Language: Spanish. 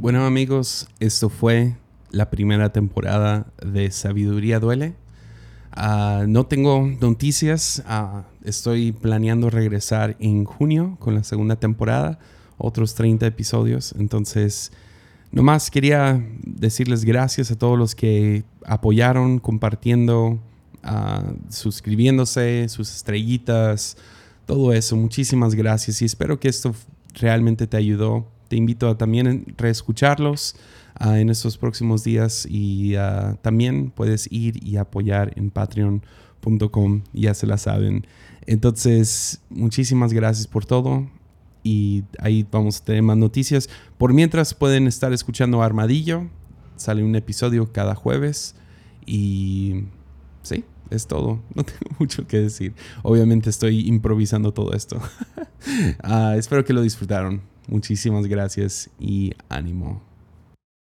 Bueno amigos, esto fue la primera temporada de Sabiduría Duele. Ah, no tengo noticias, ah, estoy planeando regresar en junio con la segunda temporada, otros 30 episodios, entonces nomás quería decirles gracias a todos los que apoyaron compartiendo, ah, suscribiéndose, sus estrellitas, todo eso, muchísimas gracias y espero que esto realmente te ayudó. Te invito a también reescucharlos Ah, en estos próximos días y ah, también puedes ir y apoyar en patreon.com, ya se la saben. Entonces, muchísimas gracias por todo y ahí vamos a tener más noticias. Por mientras pueden estar escuchando Armadillo, sale un episodio cada jueves y sí, es todo. No tengo mucho que decir. Obviamente estoy improvisando todo esto. Ah, espero que lo disfrutaron. Muchísimas gracias y ánimo.